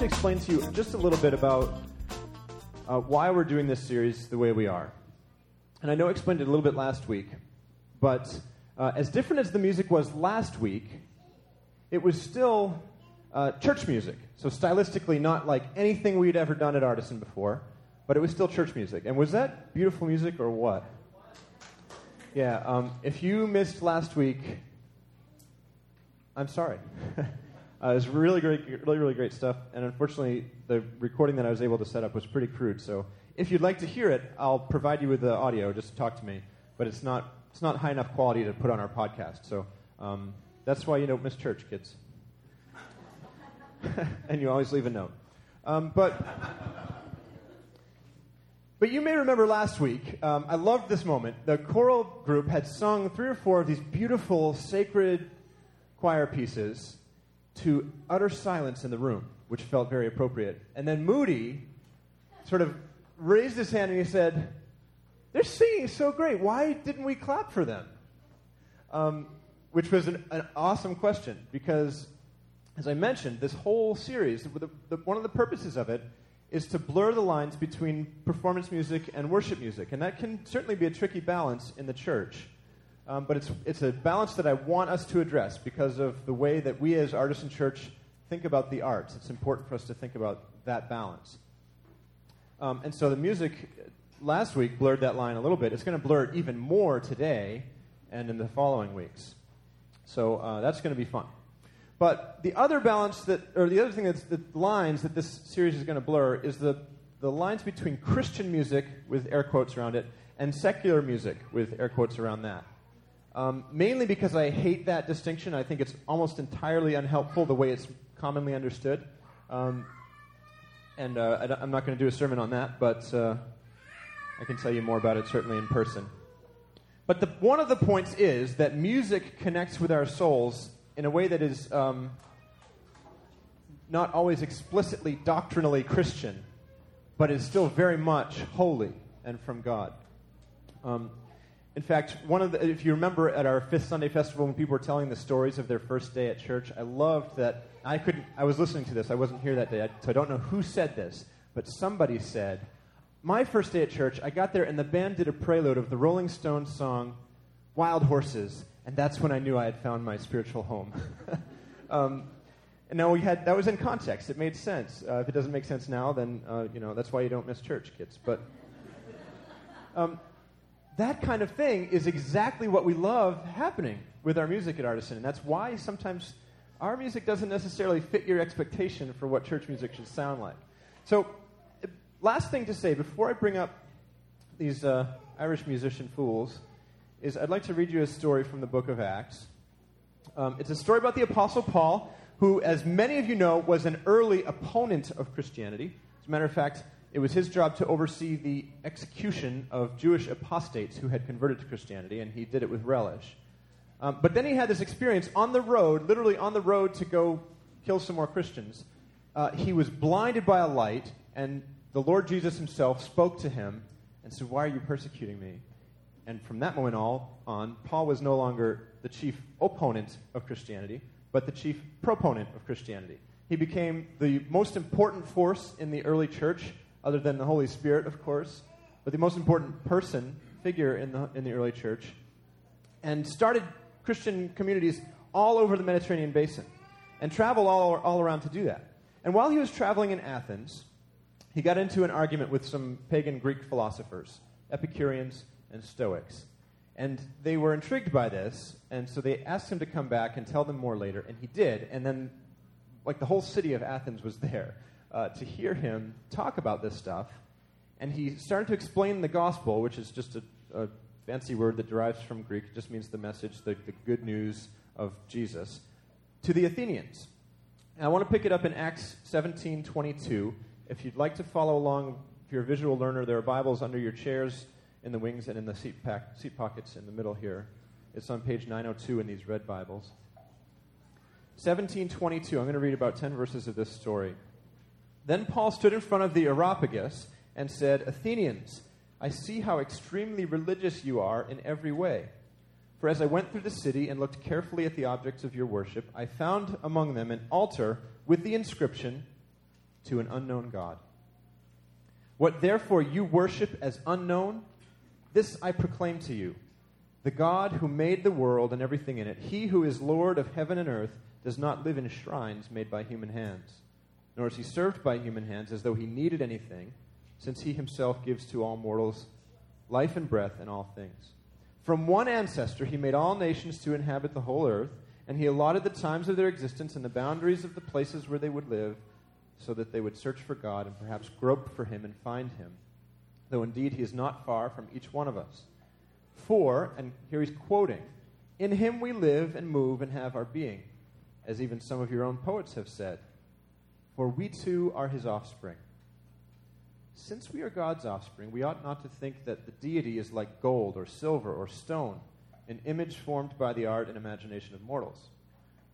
to explain to you just a little bit about uh, why we're doing this series the way we are. And I know I explained it a little bit last week, but uh, as different as the music was last week, it was still uh, church music. So, stylistically, not like anything we'd ever done at Artisan before, but it was still church music. And was that beautiful music or what? Yeah, um, if you missed last week, I'm sorry. uh, it was really great, really, really great stuff. And unfortunately, the recording that I was able to set up was pretty crude. So, if you'd like to hear it, I'll provide you with the audio. Just to talk to me. But it's not it's not high enough quality to put on our podcast. So um, that's why you don't miss church, kids. and you always leave a note. Um, but but you may remember last week, um, I loved this moment. The choral group had sung three or four of these beautiful, sacred choir pieces to utter silence in the room, which felt very appropriate. And then Moody sort of raised his hand and he said, they're singing so great. Why didn't we clap for them? Um, which was an, an, awesome question because, as I mentioned, this whole series, the, the, one of the purposes of it is to blur the lines between performance music and worship music. And that can certainly be a tricky balance in the church. Um, but it's, it's a balance that I want us to address because of the way that we as Artisan Church think about the arts. It's important for us to think about that balance. Um, and so the music last week blurred that line a little bit. It's going to blur it even more today and in the following weeks. So uh, that's going to be fun. But the other balance that, or the other thing that's the lines that this series is going to blur is the, the lines between Christian music, with air quotes around it, and secular music, with air quotes around that. Um, mainly because I hate that distinction. I think it's almost entirely unhelpful the way it's commonly understood. Um, and uh, I, am not going to do a sermon on that, but uh, I can tell you more about it certainly in person. But the, one of the points is that music connects with our souls in a way that is um, not always explicitly doctrinally Christian, but is still very much holy and from God. Um, in fact, one of the, if you remember at our fifth Sunday festival when people were telling the stories of their first day at church, I loved that I couldn't. I was listening to this. I wasn't here that day, so I don't know who said this, but somebody said my first day at church, I got there and the band did a prelude of the Rolling Stones song Wild Horses, and that's when I knew I had found my spiritual home. um, and now we had that was in context; it made sense. Uh, if it doesn't make sense now, then uh, you know that's why you don't miss church, kids. But um, that kind of thing is exactly what we love happening with our music at Artisan, and that's why sometimes our music doesn't necessarily fit your expectation for what church music should sound like. So last thing to say before I bring up these uh, Irish musician fools is I'd like to read you a story from the book of Acts. Um, it's a story about the Apostle Paul, who, as many of you know, was an early opponent of Christianity. As a matter of fact, it was his job to oversee the execution of Jewish apostates who had converted to Christianity, and he did it with relish. Um, but then he had this experience on the road, literally on the road to go kill some more Christians. Uh, he was blinded by a light, and the Lord Jesus himself spoke to him and said, Why are you persecuting me? And from that moment on, Paul was no longer the chief opponent of Christianity, but the chief proponent of Christianity. He became the most important force in the early church, other than the Holy Spirit, of course, but the most important person, figure in the, in the early church, and started Christian communities all over the Mediterranean basin and traveled all, all around to do that. And while he was traveling in Athens, he got into an argument with some pagan Greek philosophers, Epicureans and Stoics. And they were intrigued by this, and so they asked him to come back and tell them more later, and he did. And then, like, the whole city of Athens was there uh, to hear him talk about this stuff. And he started to explain the gospel, which is just a, a fancy word that derives from Greek. It just means the message, the, the good news of Jesus. to the Athenians. And I want to pick it up in Acts 17 22. If you'd like to follow along, if you're a visual learner, there are Bibles under your chairs in the wings and in the seat, pack, seat pockets in the middle here. It's on page 902 in these red Bibles. 1722, I'm going to read about 10 verses of this story. Then Paul stood in front of the Areopagus and said, Athenians, I see how extremely religious you are in every way. For as I went through the city and looked carefully at the objects of your worship, I found among them an altar with the inscription, To an unknown God. What therefore you worship as unknown, this I proclaim to you the God who made the world and everything in it, he who is Lord of heaven and earth, does not live in shrines made by human hands, nor is he served by human hands as though he needed anything, since he himself gives to all mortals life and breath and all things. From one ancestor he made all nations to inhabit the whole earth, and he allotted the times of their existence and the boundaries of the places where they would live, so that they would search for God and perhaps grope for him and find him, though indeed he is not far from each one of us. For, and here he's quoting, in him we live and move and have our being, as even some of your own poets have said. For we too are his offspring. Since we are God's offspring, we ought not to think that the deity is like gold or silver or stone, an image formed by the art and imagination of mortals.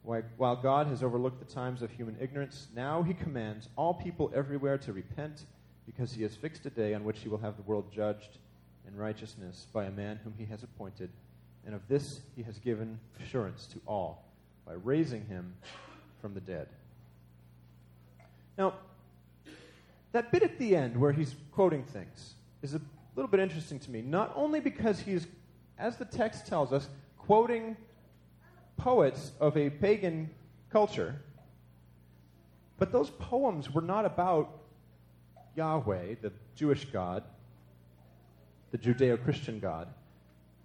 While God has overlooked the times of human ignorance, now he commands all people everywhere to repent, because he has fixed a day on which he will have the world judged in righteousness by a man whom he has appointed, and of this he has given assurance to all by raising him from the dead. Now, that bit at the end where he's quoting things is a little bit interesting to me, not only because he's, as the text tells us, quoting poets of a pagan culture, but those poems were not about Yahweh, the Jewish God, the Judeo Christian God.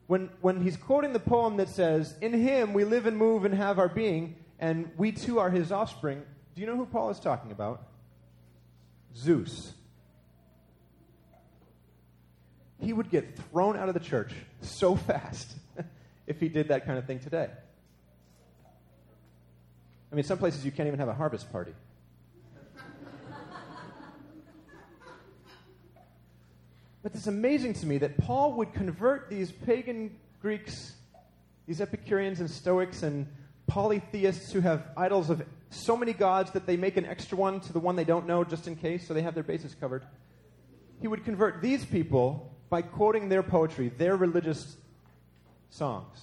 When, when he's quoting the poem that says, In him we live and move and have our being, and we too are his offspring, do you know who Paul is talking about? Zeus. He would get thrown out of the church so fast if he did that kind of thing today. I mean, some places you can't even have a harvest party. But it's amazing to me that Paul would convert these pagan Greeks, these Epicureans and Stoics and polytheists who have idols of so many gods that they make an extra one to the one they don't know just in case, so they have their bases covered. He would convert these people by quoting their poetry, their religious songs.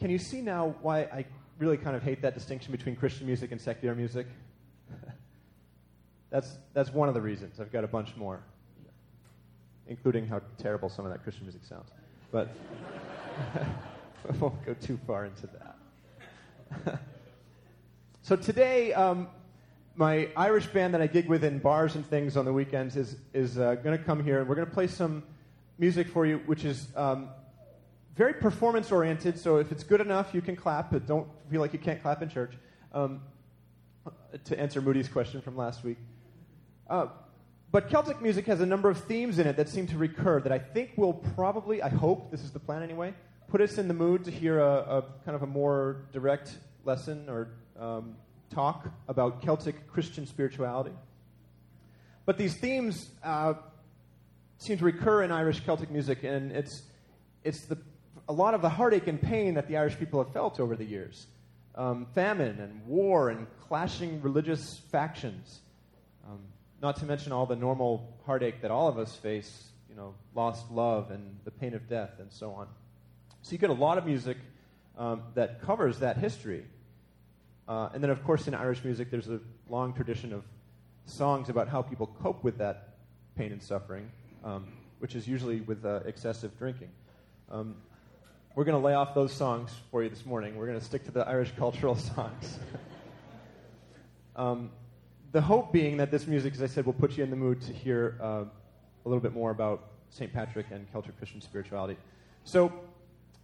Can you see now why I really kind of hate that distinction between Christian music and secular music? That's, that's one of the reasons. I've got a bunch more, including how terrible some of that Christian music sounds. But I won't go too far into that. so today, um, my Irish band that I gig with in bars and things on the weekends is, is uh, going to come here, and we're going to play some music for you, which is um, very performance oriented. So if it's good enough, you can clap, but don't feel like you can't clap in church. Um, to answer Moody's question from last week. Uh, but Celtic music has a number of themes in it that seem to recur that I think will probably, I hope, this is the plan anyway, put us in the mood to hear a, a kind of a more direct lesson or um, talk about Celtic Christian spirituality. But these themes uh, seem to recur in Irish Celtic music, and it's, it's the, a lot of the heartache and pain that the Irish people have felt over the years um, famine and war and clashing religious factions. Um, not to mention all the normal heartache that all of us face, you know, lost love and the pain of death and so on. So you get a lot of music um, that covers that history. Uh, and then, of course, in Irish music, there's a long tradition of songs about how people cope with that pain and suffering, um, which is usually with uh, excessive drinking. Um, we're going to lay off those songs for you this morning. We're going to stick to the Irish cultural songs. um, the hope being that this music, as I said, will put you in the mood to hear uh, a little bit more about St. Patrick and Celtic Christian spirituality. So,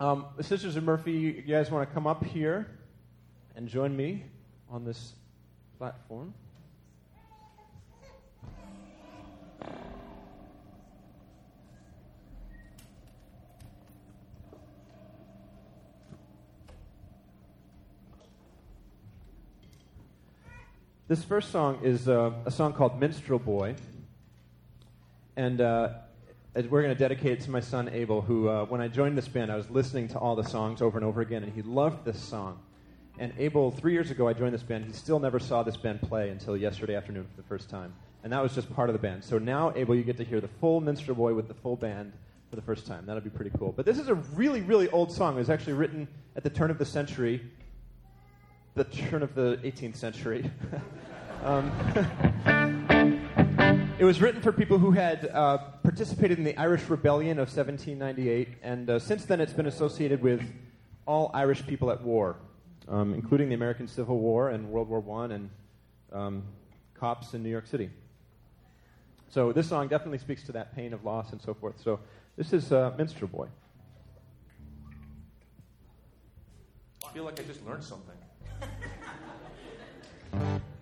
um, Sisters of Murphy, you guys want to come up here and join me on this platform? This first song is uh, a song called Minstrel Boy. And uh, we're going to dedicate it to my son Abel, who, uh, when I joined this band, I was listening to all the songs over and over again, and he loved this song. And Abel, three years ago, I joined this band. He still never saw this band play until yesterday afternoon for the first time. And that was just part of the band. So now, Abel, you get to hear the full Minstrel Boy with the full band for the first time. That'll be pretty cool. But this is a really, really old song. It was actually written at the turn of the century, the turn of the 18th century. um, it was written for people who had uh, participated in the Irish Rebellion of 1798, and uh, since then it's been associated with all Irish people at war, um, including the American Civil War and World War I and um, cops in New York City. So this song definitely speaks to that pain of loss and so forth. So this is uh, Minstrel Boy. I feel like I just learned something.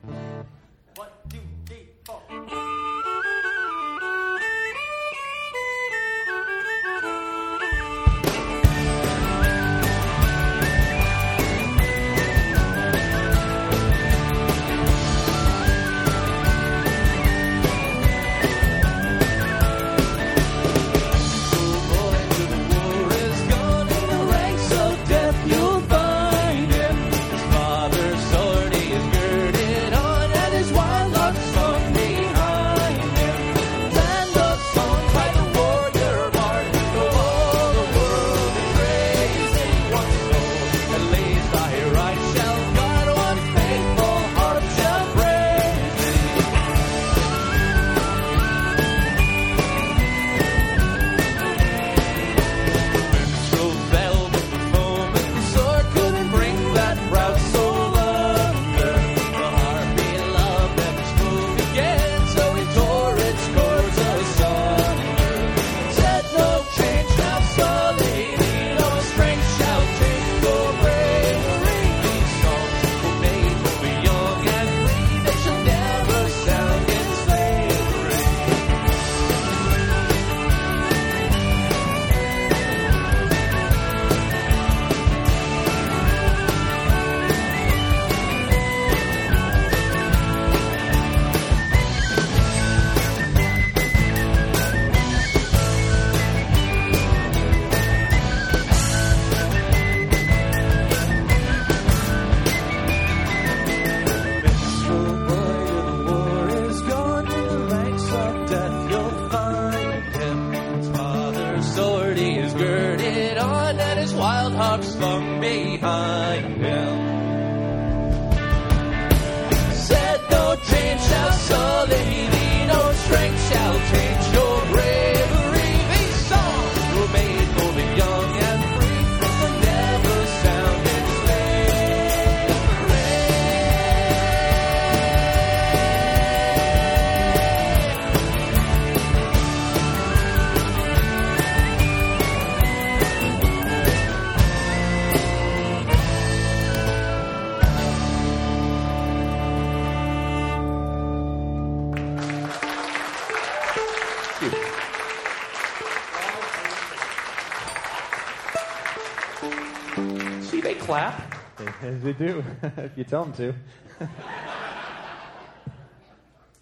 clap. they do, if you tell them to.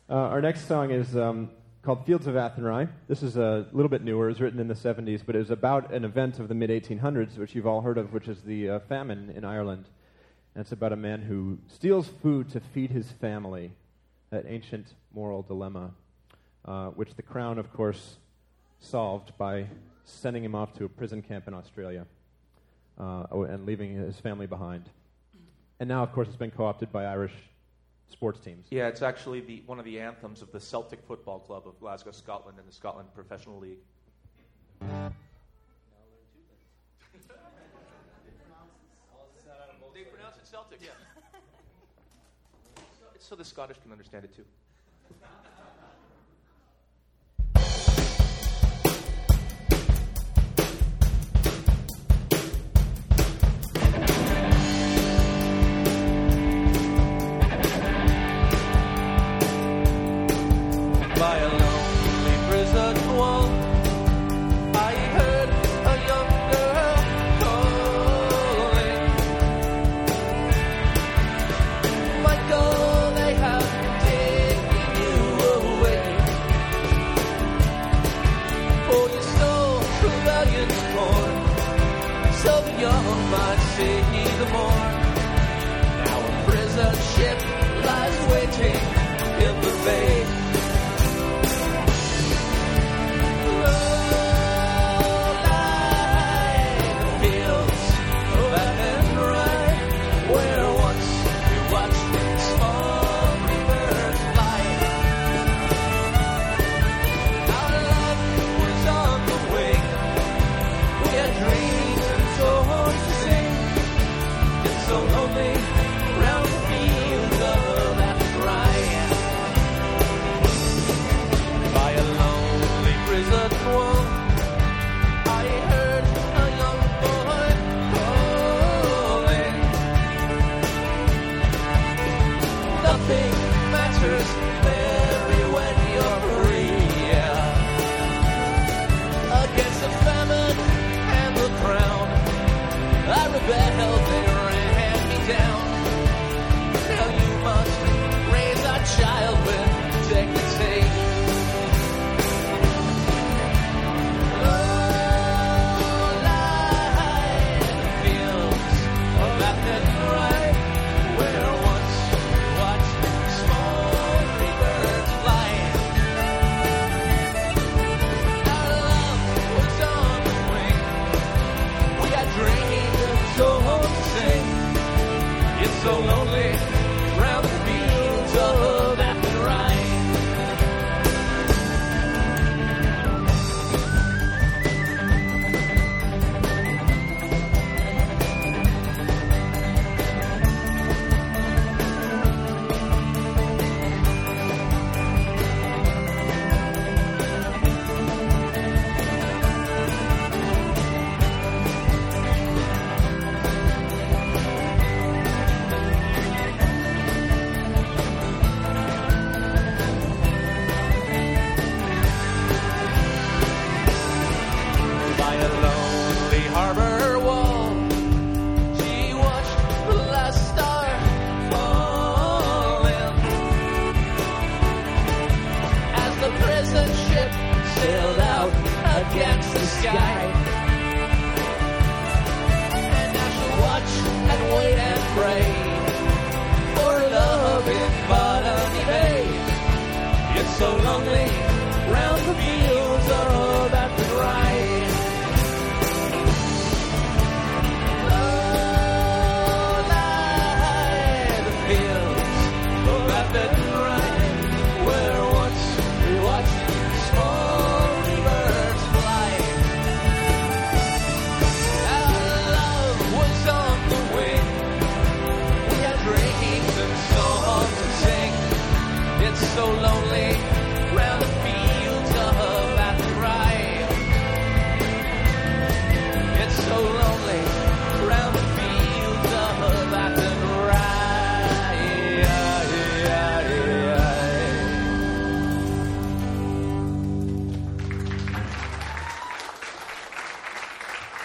uh, our next song is um, called Fields of Athenry. This is a little bit newer. It was written in the 70s, but it was about an event of the mid 1800s, which you've all heard of, which is the uh, famine in Ireland. And it's about a man who steals food to feed his family, that ancient moral dilemma, uh, which the Crown, of course, solved by sending him off to a prison camp in Australia uh, and leaving his family behind. And now, of course, it's been co opted by Irish sports teams. Yeah, it's actually the, one of the anthems of the Celtic Football Club of Glasgow, Scotland, in the Scotland Professional League. They pronounce it Celtic, yeah. It's so the Scottish can understand it too. more.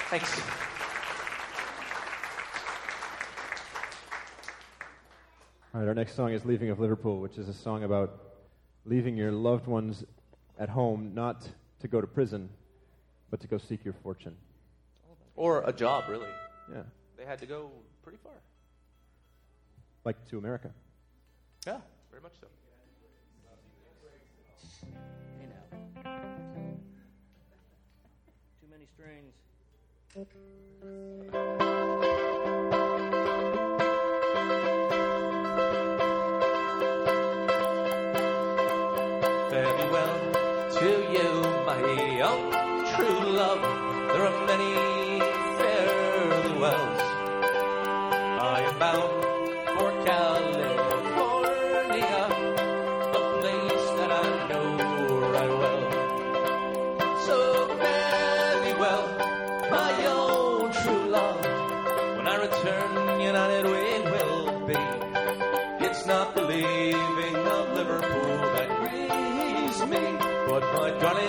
Thanks. All right, our next song is Leaving of Liverpool, which is a song about leaving your loved ones at home, not to go to prison, but to go seek your fortune. Or a job, really. Yeah. They had to go pretty far. Like to America. Yeah, very much so. Hey now. Too many strings. Farewell to you, my own true love. There are many farewells. but my jolly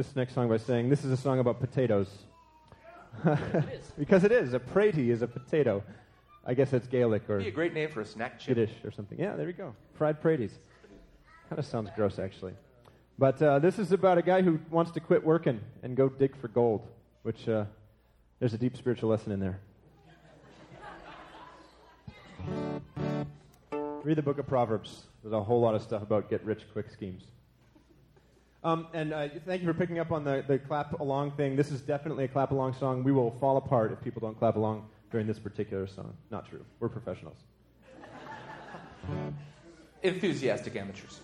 this next song by saying this is a song about potatoes. because it is. A pratie is a potato. I guess that's Gaelic or Be a great name for a snack chip. Yiddish or something. Yeah, there you go. Fried praties. Kind of sounds gross, actually. But uh, this is about a guy who wants to quit working and go dig for gold, which uh, there's a deep spiritual lesson in there. Read the book of Proverbs. There's a whole lot of stuff about get rich quick schemes. Um, and uh, thank you for picking up on the, the clap along thing. This is definitely a clap along song. We will fall apart if people don't clap along during this particular song. Not true. We're professionals. Enthusiastic amateurs.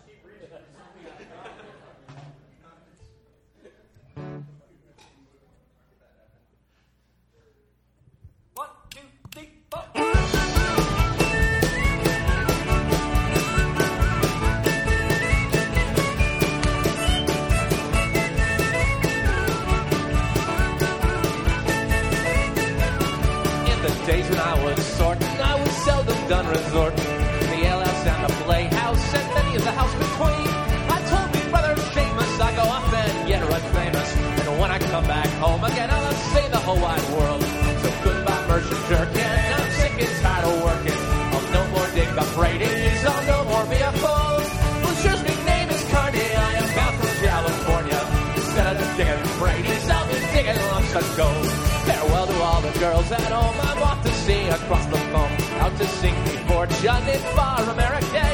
Days when I was sorting, I was seldom done resorting the alehouse and the playhouse and many of the house between. I told me brother Seamus I go off and get right famous, and when I come back home again, I'll say the whole wide world. So goodbye, Muirsheen Durkin. I'm sick and tired of working. I'll no more dig the praties. I'll no more be a fool. Well, sure's me name is Carney. I am bound for California. Instead of digging praties, I'll be digging lumps of gold. All the girls at home. I'm off to sea across the foam. Out to sing me fortune in far America.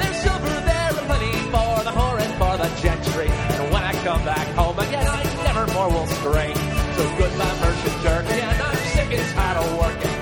There's silver there and plenty for the whore and for the gentry. And when I come back home again, I never more will stray. So goodbye, Muirsheen Durkin. I'm sick and tired of working.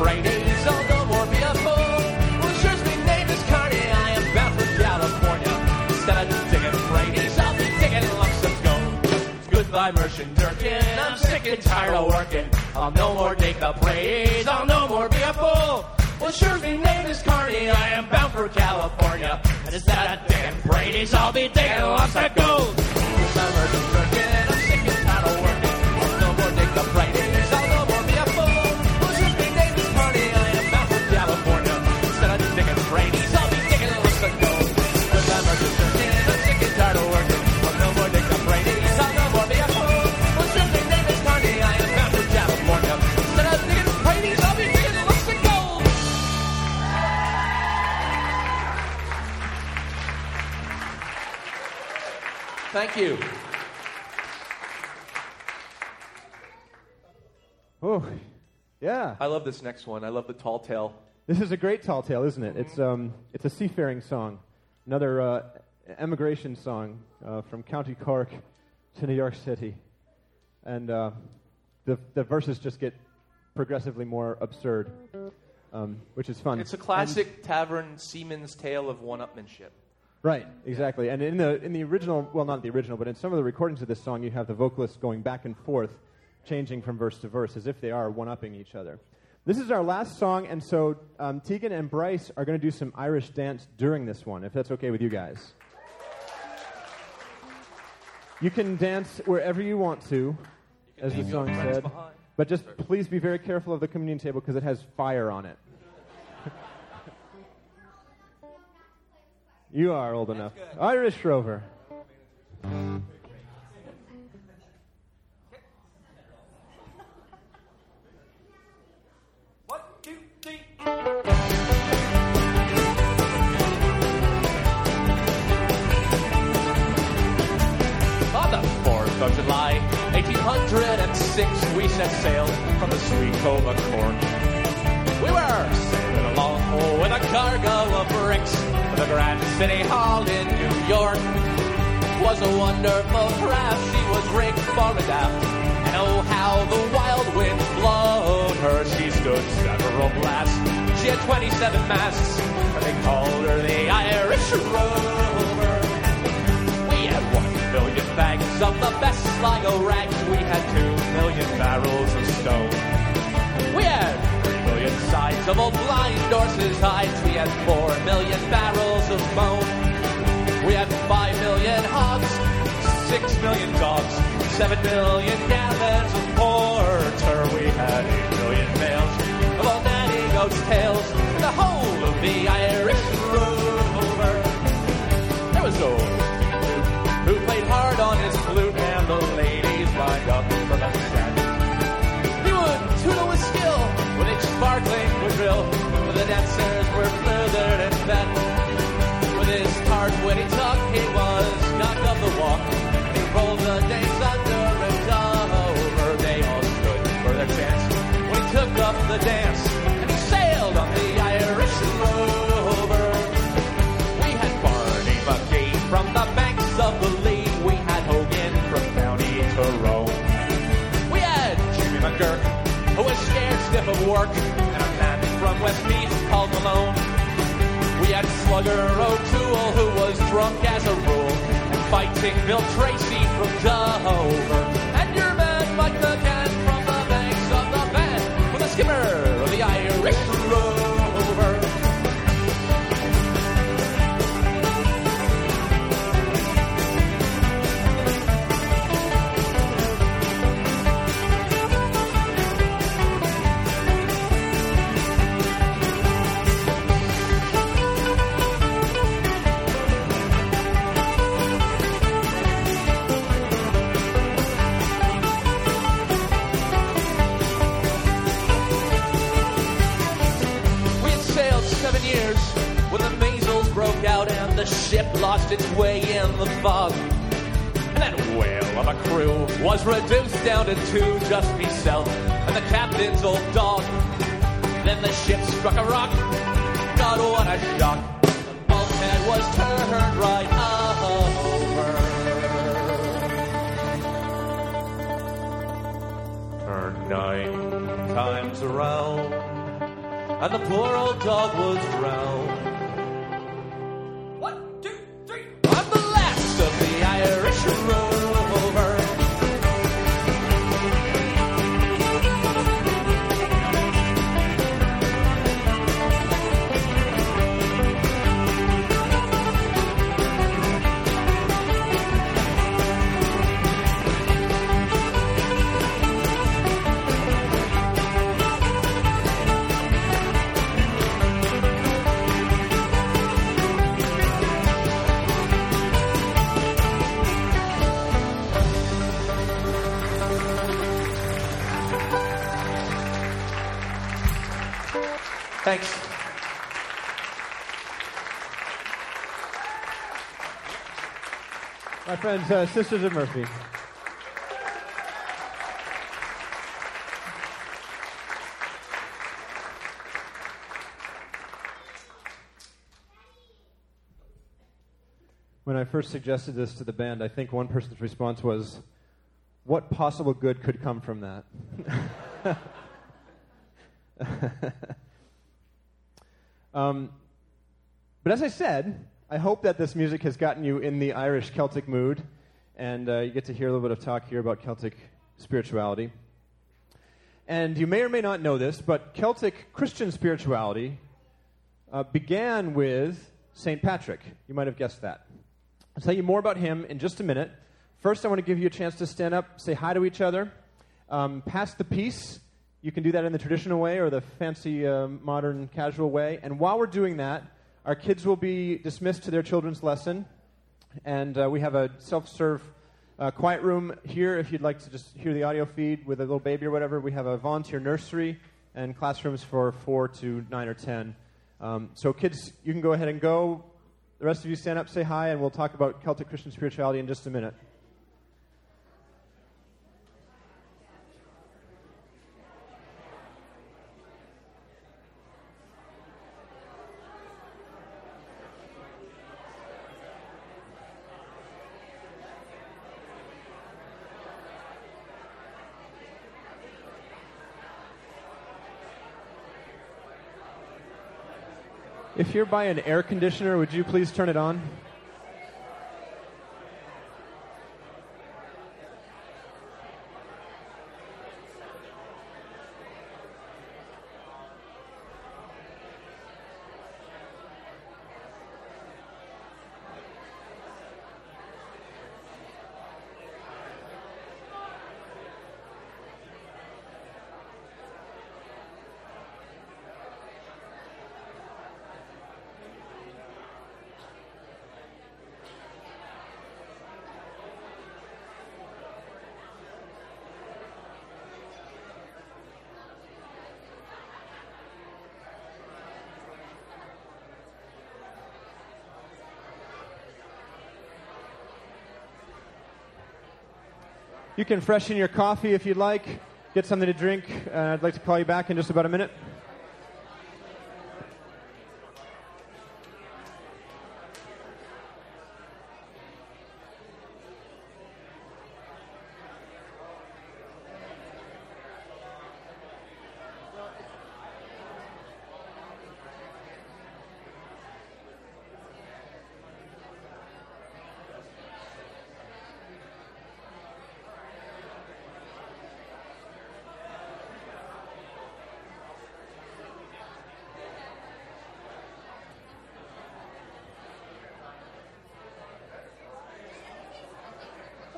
Fool. Well, sure's me name is. I am bound for California. Instead of digging Fridays, I'll be digging gold. Goodbye, Muirsheen Durkin. I'm sick and tired of working. I'll no more dig the Fridays. I'll no more be a fool. Well, sure's me name is Carney. I am bound for California. And instead of digging Brady's, I'll be digging lumps of gold. You. Oh, yeah. I love this next one. I love the tall tale. This is a great tall tale, isn't it? It's, um, it's a seafaring song, another uh, emigration song uh, from County Cork to New York City. And uh, the, the verses just get progressively more absurd, um, which is fun. It's a classic tavern seaman's tale of one-upmanship. Right, exactly. And in the in the original, well, not the original, but in some of the recordings of this song, you have the vocalists going back and forth, changing from verse to verse, as if they are one-upping each other. This is our last song, and so um, Tegan and Bryce are going to do some Irish dance during this one, if that's okay with you guys. You can dance wherever you want to, as the song said, but just please be very careful of the communion table because it has fire on it. You are old enough. Irish Rover. One, two, three. On the 4th of July, 1806, we set sail from the sweet cove of Cork. We were sailing along with a cargo of bricks to the Grand City Hall in New York. Was a wonderful craft, she was rigged fore and aft. And oh, how the wild winds blowed her, she stood several blasts. She had 27 masts, they called her the Irish Rover. We had one million bags of the best Sligo rags. We had two million barrels of stone. We had million sides of old blind horses' hides. We had four million barrels of bone. We had five million hogs, six million dogs, seven million gallons of porter. We had eight million males of old nanny goat's tails. The whole of the Irish the dance, and he sailed on the Irish rover. We had Barney McGee from the banks of the Lee. We had Hogan from County Tyrone. We had Jimmy McGurk, who was scared stiff of work, and a man from Westmeath called Malone. We had Slugger O'Toole, who was drunk as a rule, and fighting Bill Tracy from Dover. The ship lost its way in the fog. And that whale of a crew was reduced down to two, just myself and the captain's old dog. Then the ship struck a rock. God, what a shock. The bulkhead was turned right over. Turned nine times around and the poor old dog was drowned. My friends, uh, Sisters of Murphy. When I first suggested this to the band, I think one person's response was, What possible good could come from that? um, but as I said, I hope that this music has gotten you in the Irish Celtic mood, and uh, you get to hear a little bit of talk here about Celtic spirituality. And you may or may not know this, but Celtic Christian spirituality uh, began with St. Patrick. You might have guessed that. I'll tell you more about him in just a minute. First, I want to give you a chance to stand up, say hi to each other, um, pass the peace. You can do that in the traditional way or the fancy, uh, modern, casual way. And while we're doing that, our kids will be dismissed to their children's lesson. And uh, we have a self serve uh, quiet room here if you'd like to just hear the audio feed with a little baby or whatever. We have a volunteer nursery and classrooms for 4 to 9 or 10. Um, so, kids, you can go ahead and go. The rest of you stand up, say hi, and we'll talk about Celtic Christian spirituality in just a minute. If you're by an air conditioner, would you please turn it on? You can freshen your coffee if you'd like, get something to drink. Uh, I'd like to call you back in just about a minute.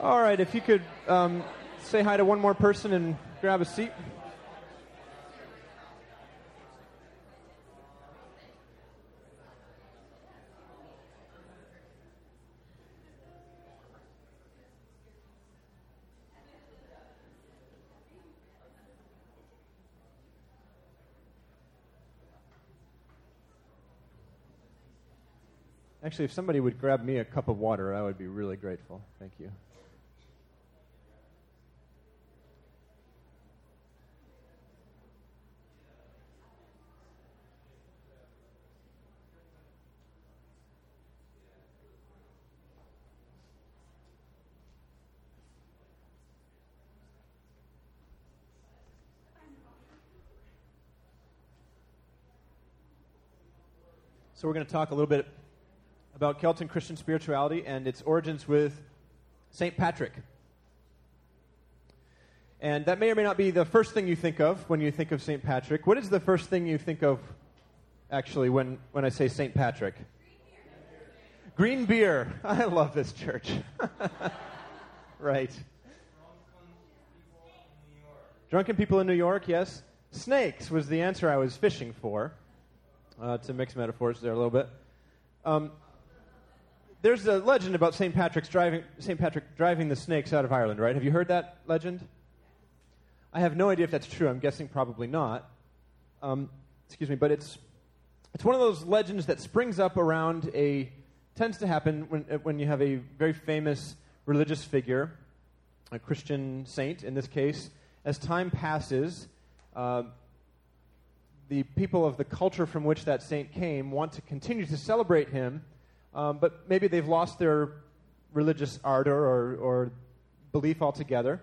All right, if you could um, say hi to one more person and grab a seat. Actually, if somebody would grab me a cup of water, I would be really grateful. Thank you. So, we're going to talk a little bit about Celtic Christian spirituality and its origins with St. Patrick. And that may or may not be the first thing you think of when you think of St. Patrick. What is the first thing you think of, actually, when, when I say St. Patrick? Green beer. I love this church. right. Drunken people in New York, yes. Snakes was the answer I was fishing for, uh, to mix metaphors there a little bit. Um, there's a legend about St. Patrick's driving St. Patrick driving the snakes out of Ireland, right? Have you heard that legend? I have no idea if that's true. I'm guessing probably not. Um, excuse me, but it's it's one of those legends that springs up around a tends to happen when uh, when you have a very famous religious figure, a Christian saint in this case. As time passes, uh, the people of the culture from which that saint came want to continue to celebrate him um, but maybe they've lost their religious ardor or, or belief altogether.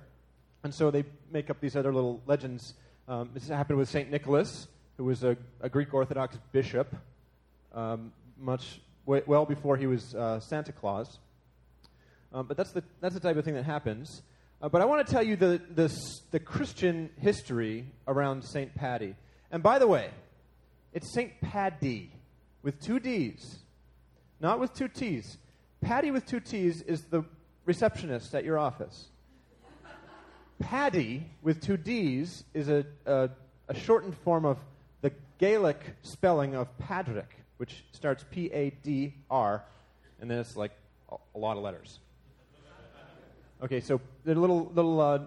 And so they make up these other little legends. Um, this happened with St. Nicholas, who was a, a Greek Orthodox bishop, um, much w- well before he was uh, Santa Claus. Um, but that's the, that's the type of thing that happens. Uh, but I want to tell you the, the, the Christian history around St. Paddy. And by the way, it's St. Paddy with two D's not with two T's. Paddy with two T's is the receptionist at your office. Paddy with two D's is a, a, a, shortened form of the Gaelic spelling of Patrick, which starts P A D R, and then it's like a, a lot of letters. Okay, so the little little. Uh,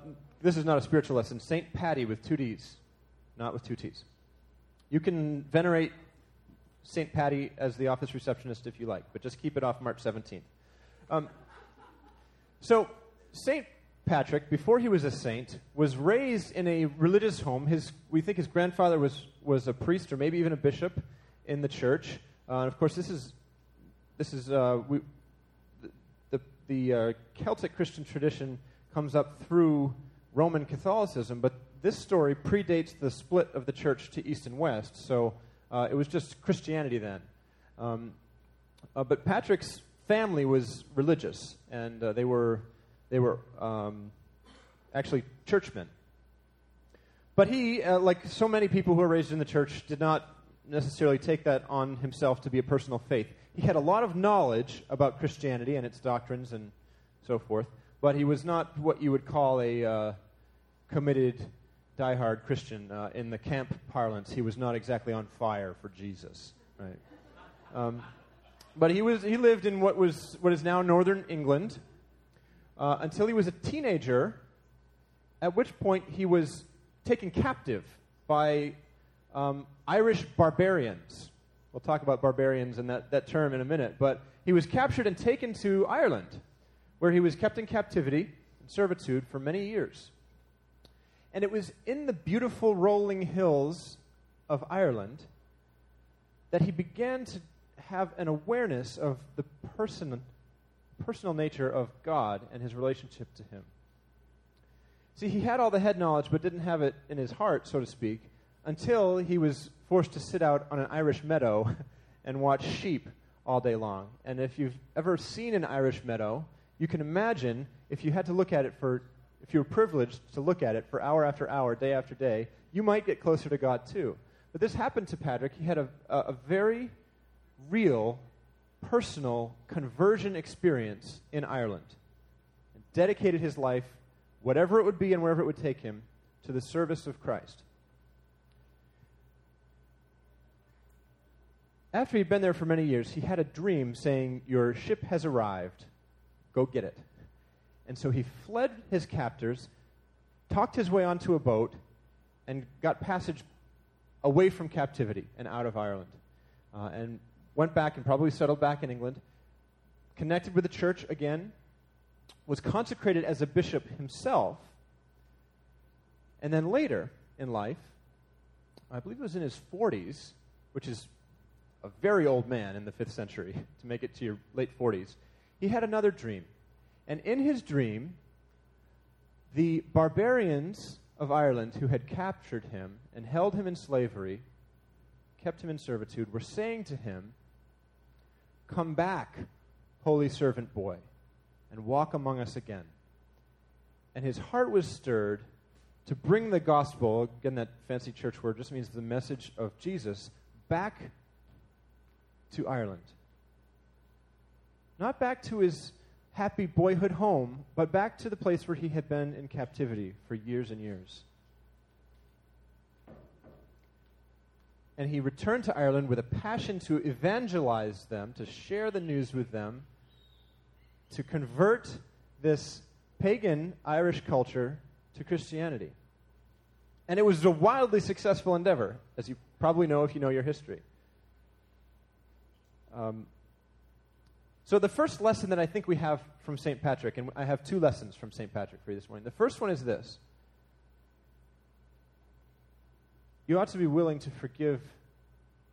this is not a spiritual lesson. Saint Patty with two D's, not with two T's. You can venerate St. Patty as the office receptionist if you like, but just keep it off March 17th. Um, so, St. Patrick, before he was a saint, was raised in a religious home. His, we think his grandfather was, was a priest or maybe even a bishop in the church. Uh, and of course, this is, this is uh, we, the, the uh, Celtic Christian tradition comes up through Roman Catholicism, but this story predates the split of the church to east and west. So, uh, it was just Christianity then. Um, uh, but Patrick's family was religious, and uh, they were, they were um, actually churchmen. But he, uh, like so many people who are raised in the church, did not necessarily take that on himself to be a personal faith. He had a lot of knowledge about Christianity and its doctrines and so forth, but he was not what you would call a uh, committed diehard Christian. Uh, in the camp parlance, he was not exactly on fire for Jesus, right? Um, but he was he lived in what was what is now northern England uh, until he was a teenager. At which point he was taken captive by um, Irish barbarians. We'll talk about barbarians and that, that term in a minute. But he was captured and taken to Ireland, where he was kept in captivity and servitude for many years. And it was in the beautiful rolling hills of Ireland that he began to have an awareness of the person, personal nature of God and his relationship to him. See, he had all the head knowledge, but didn't have it in his heart, so to speak, until he was forced to sit out on an Irish meadow and watch sheep all day long. And if you've ever seen an Irish meadow, you can imagine if you had to look at it for, if you were privileged to look at it for hour after hour, day after day, you might get closer to God too. But this happened to Patrick. He had a, a, a very real, personal conversion experience in Ireland. And dedicated his life, whatever it would be and wherever it would take him, to the service of Christ. After he'd been there for many years, he had a dream saying, Your ship has arrived. Go get it. And so he fled his captors, talked his way onto a boat, and got passage away from captivity and out of Ireland. Uh, and went back and probably settled back in England, connected with the church again, was consecrated as a bishop himself, and then later in life, I believe it was in his 40s, which is a very old man in the 5th century, to make it to your late 40s, he had another dream. And in his dream, the barbarians of Ireland who had captured him and held him in slavery, kept him in servitude, were saying to him, Come back, holy servant boy, and walk among us again. And his heart was stirred to bring the gospel, again, that fancy church word just means the message of Jesus, back to Ireland. Not back to his happy boyhood home, but back to the place where he had been in captivity for years and years. And he returned to Ireland with a passion to evangelize them, to share the news with them, to convert this pagan Irish culture to Christianity. And it was a wildly successful endeavor, as you probably know if you know your history. Um, so, the first lesson that I think we have from St. Patrick, and I have two lessons from St. Patrick for you this morning. The first one is this You ought to be willing to forgive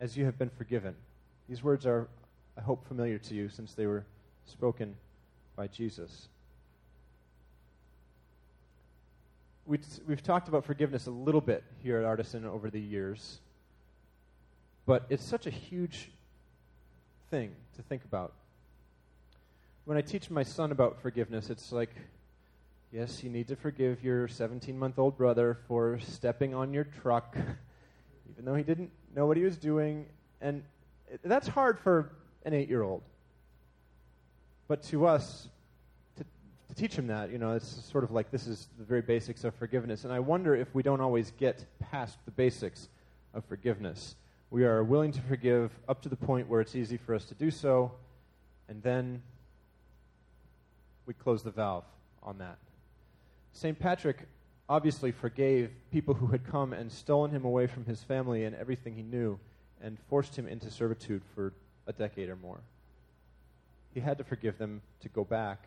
as you have been forgiven. These words are, I hope, familiar to you since they were spoken by Jesus. we we've talked about forgiveness a little bit here at Artisan over the years, but it's such a huge thing to think about. When I teach my son about forgiveness, it's like, yes, you need to forgive your 17 month old brother for stepping on your truck, even though he didn't know what he was doing. And it, that's hard for an eight year old. But to us, to, to teach him that, you know, it's sort of like this is the very basics of forgiveness. And I wonder if we don't always get past the basics of forgiveness. We are willing to forgive up to the point where it's easy for us to do so, and then we close the valve on that. St. Patrick obviously forgave people who had come and stolen him away from his family and everything he knew and forced him into servitude for a decade or more. He had to forgive them to go back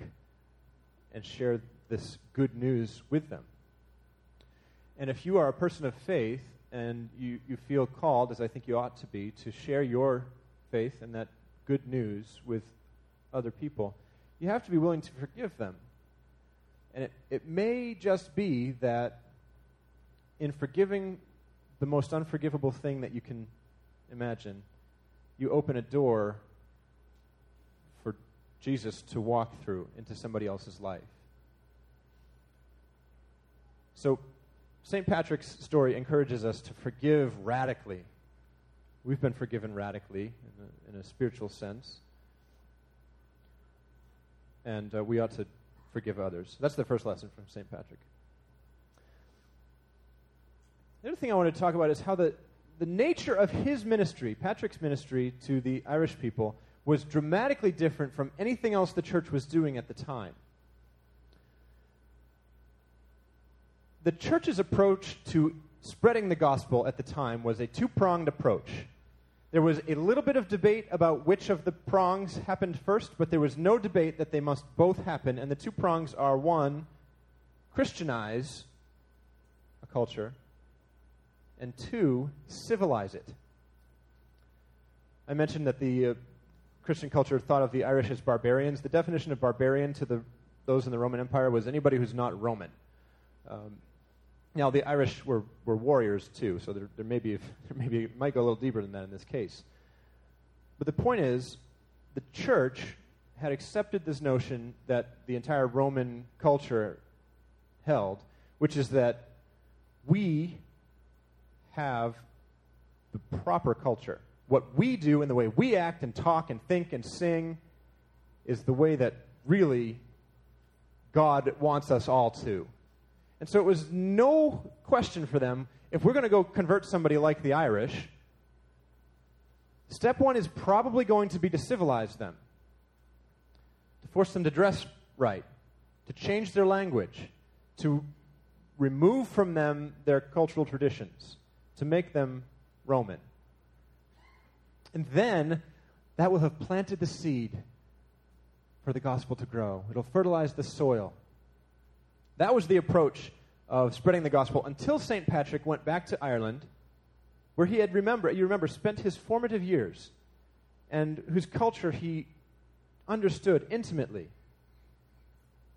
and share this good news with them. And if you are a person of faith and you, you feel called, as I think you ought to be, to share your faith and that good news with other people, you have to be willing to forgive them. And it, it may just be that in forgiving the most unforgivable thing that you can imagine, you open a door for Jesus to walk through into somebody else's life. So, St. Patrick's story encourages us to forgive radically. We've been forgiven radically in a, in a spiritual sense. And uh, we ought to forgive others. That's the first lesson from St. Patrick. The other thing I want to talk about is how the, the nature of his ministry, Patrick's ministry to the Irish people, was dramatically different from anything else the church was doing at the time. the church's approach to spreading the gospel at the time was a two pronged approach. There was a little bit of debate about which of the prongs happened first, but there was no debate that they must both happen. And the two prongs are one, Christianize a culture, and two, civilize it. I mentioned that the uh, Christian culture thought of the Irish as barbarians. The definition of barbarian to the, those in the Roman Empire was anybody who's not Roman. Um, now, the Irish were, were warriors too, so there, there may be, there may be, it might go a little deeper than that in this case. But the point is, the church had accepted this notion that the entire Roman culture held, which is that we have the proper culture. What we do and the way we act and talk and think and sing is the way that really God wants us all to. And so it was no question for them if we're going to go convert somebody like the Irish, step one is probably going to be to civilize them, to force them to dress right, to change their language, to remove from them their cultural traditions, to make them Roman. And then that will have planted the seed for the gospel to grow. It'll fertilize the soil. That was the approach of spreading the gospel until St. Patrick went back to Ireland, where he had, remember, you remember, spent his formative years and whose culture he understood intimately.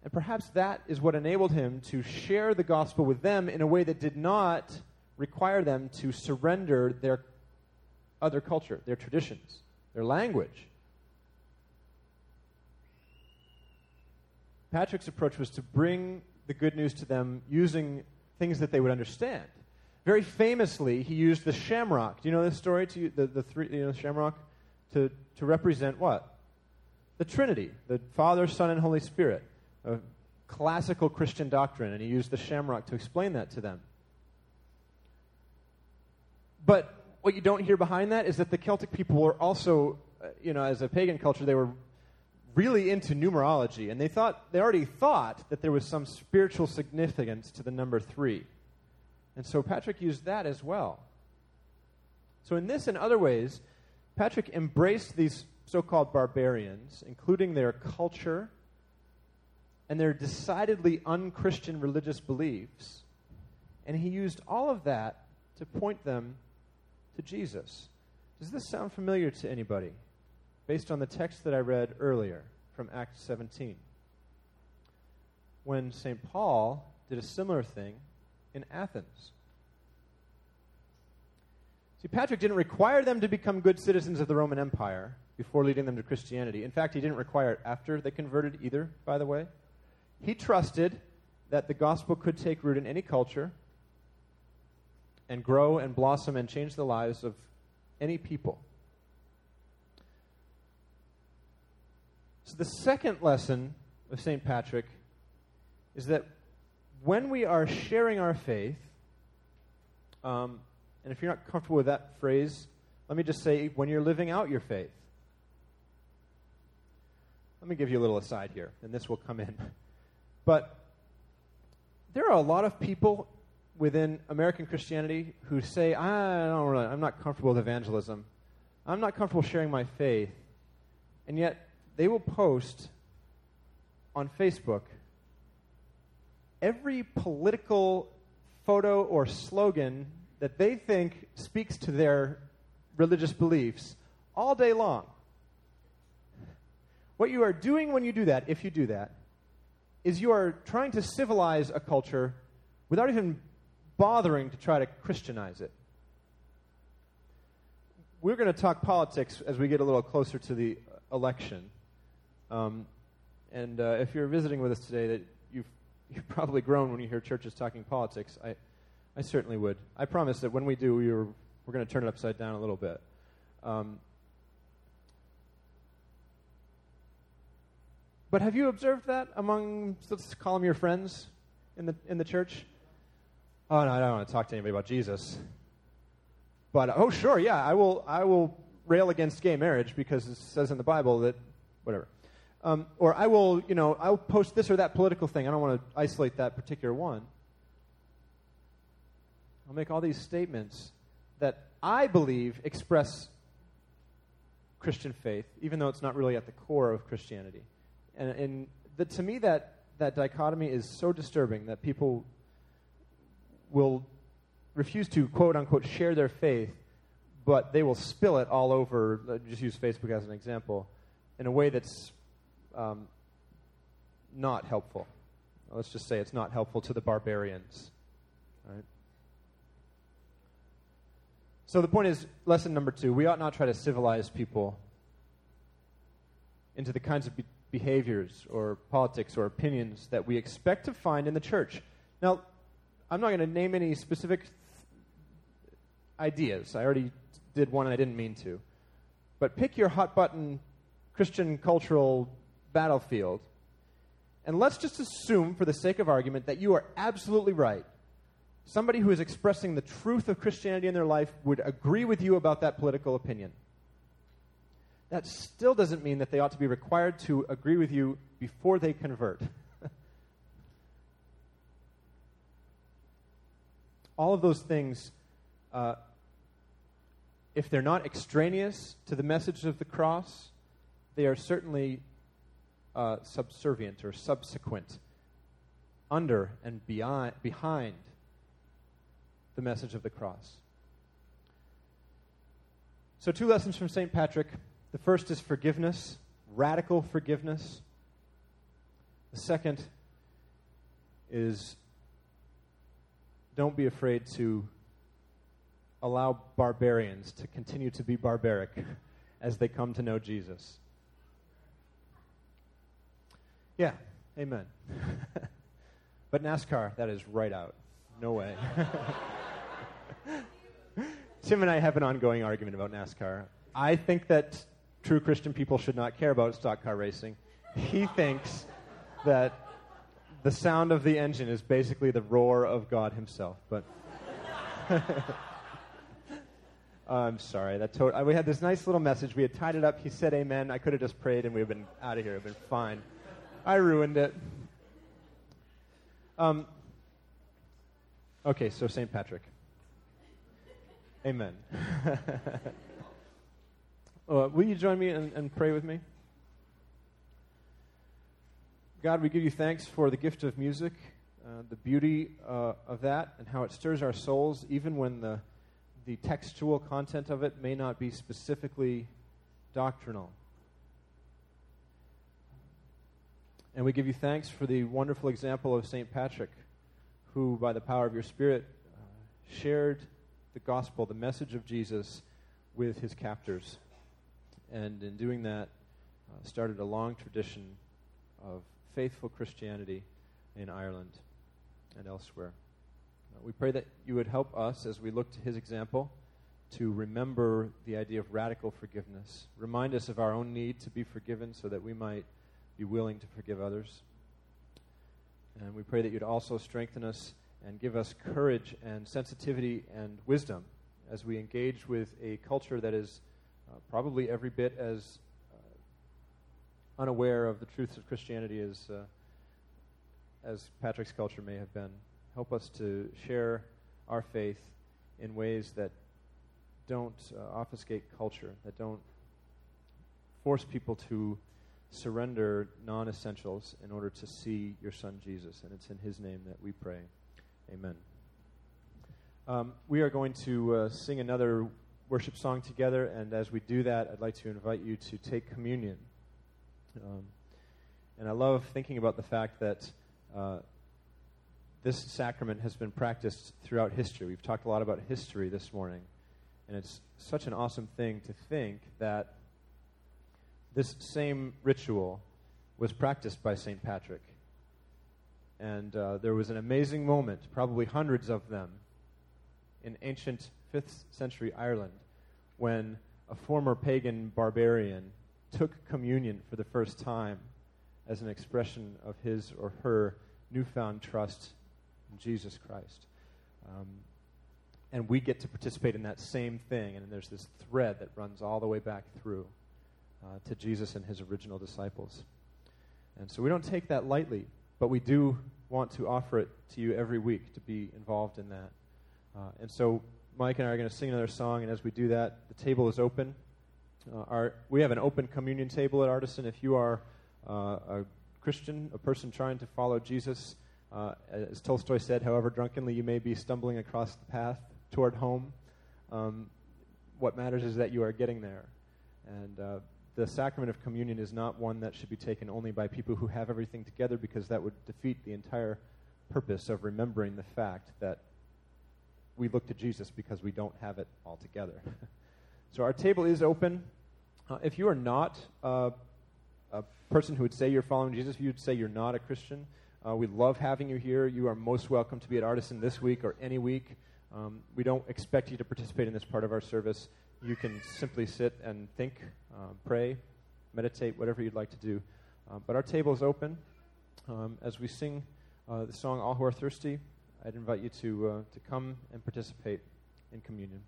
And perhaps that is what enabled him to share the gospel with them in a way that did not require them to surrender their other culture, their traditions, their language. Patrick's approach was to bring the good news to them using things that they would understand. Very famously, he used the shamrock. Do you know this story? To the, the three, you know, the shamrock to, to represent what? The Trinity, the Father, Son, and Holy Spirit. A classical Christian doctrine, and he used the shamrock to explain that to them. But what you don't hear behind that is that the Celtic people were also, uh, you know, as a pagan culture, they were really into numerology, and they thought they already thought that there was some spiritual significance to the number three. And so Patrick used that as well. So in this and other ways, Patrick embraced these so-called barbarians, including their culture and their decidedly unchristian religious beliefs, and he used all of that to point them to Jesus. Does this sound familiar to anybody? Based on the text that I read earlier from Acts 17. When St. Paul did a similar thing in Athens. See, Patrick didn't require them to become good citizens of the Roman Empire before leading them to Christianity. In fact, he didn't require it after they converted either, by the way. He trusted that the gospel could take root in any culture and grow and blossom and change the lives of any people. So, the second lesson of St. Patrick is that when we are sharing our faith, um, and if you're not comfortable with that phrase, let me just say when you're living out your faith. Let me give you a little aside here, and this will come in. But there are a lot of people within American Christianity who say, I don't really, I'm not comfortable with evangelism. I'm not comfortable sharing my faith. And yet, they will post on Facebook every political photo or slogan that they think speaks to their religious beliefs all day long. What you are doing when you do that, if you do that, is you are trying to civilize a culture without even bothering to try to Christianize it. We're going to talk politics as we get a little closer to the election. Um, and uh, if you're visiting with us today, that you've, you've probably grown when you hear churches talking politics. I, I certainly would. I promise that when we do, we are, we're going to turn it upside down a little bit. Um, but have you observed that among, let's call them your friends in the, in the church? Oh no, I don't want to talk to anybody about Jesus. But oh sure, yeah, I will. I will rail against gay marriage because it says in the Bible that whatever. Um, or I will, you know, I'll post this or that political thing. I don't want to isolate that particular one. I'll make all these statements that I believe express Christian faith, even though it's not really at the core of Christianity. And, and the, to me, that that dichotomy is so disturbing that people will refuse to quote unquote share their faith, but they will spill it all over. uh, Just use Facebook as an example, in a way that's um, not helpful. Let's just say it's not helpful to the barbarians. Right? So the point is, lesson number two: we ought not try to civilize people into the kinds of be- behaviors or politics or opinions that we expect to find in the church. Now, I'm not going to name any specific th- ideas. I already did one and I didn't mean to. But pick your hot button Christian cultural battlefield, and let's just assume, for the sake of argument, that you are absolutely right. Somebody who is expressing the truth of Christianity in their life would agree with you about that political opinion. That still doesn't mean that they ought to be required to agree with you before they convert. All of those things, uh, if they're not extraneous to the message of the cross, they are certainly uh, subservient or subsequent, under and beyond, behind the message of the cross. So, two lessons from St. Patrick. The first is forgiveness, radical forgiveness. The second is don't be afraid to allow barbarians to continue to be barbaric as they come to know Jesus. Yeah, amen. but NASCAR, that is right out. No way. Tim and I have an ongoing argument about NASCAR. I think that true Christian people should not care about stock car racing. He thinks that the sound of the engine is basically the roar of God Himself. But I'm sorry. That we had this nice little message. We had tied it up. He said Amen. I could have just prayed and we would have been out of here. Would have been fine. I ruined it. Um, okay, so St. Patrick. Amen. uh, will you join me and, and pray with me? God, we give you thanks for the gift of music, uh, the beauty uh, of that, and how it stirs our souls, even when the, the textual content of it may not be specifically doctrinal. And we give you thanks for the wonderful example of St. Patrick, who, by the power of your Spirit, uh, shared the gospel, the message of Jesus, with his captors. And in doing that, uh, started a long tradition of faithful Christianity in Ireland and elsewhere. Uh, we pray that you would help us as we look to his example to remember the idea of radical forgiveness. Remind us of our own need to be forgiven so that we might be willing to forgive others. And we pray that you'd also strengthen us and give us courage and sensitivity and wisdom as we engage with a culture that is uh, probably every bit as uh, unaware of the truths of Christianity as, uh, as Patrick's culture may have been. Help us to share our faith in ways that don't uh, obfuscate culture, that don't force people to surrender non essentials in order to see your son Jesus. And it's in his name that we pray. Amen. Um, we are going to uh, sing another worship song together, and as we do that, I'd like to invite you to take communion. Um, and I love thinking about the fact that uh, this sacrament has been practiced throughout history. We've talked a lot about history this morning, and it's such an awesome thing to think that this same ritual was practiced by St. Patrick. And uh, there was an amazing moment, probably hundreds of them, in ancient 5th century Ireland when a former pagan barbarian took communion for the first time as an expression of his or her newfound trust in Jesus Christ. Um, and we get to participate in that same thing, and there's this thread that runs all the way back through uh, to Jesus and his original disciples. And so we don't take that lightly, but we do want to offer it to you every week to be involved in that. Uh, and so Mike and I are going to sing another song, and as we do that, the table is open. Uh, our, we have an open communion table at Artisan. If you are uh, a Christian, a person trying to follow Jesus. Uh, as Tolstoy said, however drunkenly you may be stumbling across the path toward home, um, what matters is that you are getting there. And uh, the sacrament of communion is not one that should be taken only by people who have everything together because that would defeat the entire purpose of remembering the fact that we look to Jesus because we don't have it all together. so our table is open. Uh, if you are not uh, a person who would say you're following Jesus, if you would say you're not a Christian, uh, we love having you here. You are most welcome to be at Artisan this week or any week. Um, we don't expect you to participate in this part of our service. You can simply sit and think, uh, pray, meditate, whatever you'd like to do. Uh, but our table is open. Um, as we sing uh, the song All Who Are Thirsty, I'd invite you to, uh, to come and participate in communion.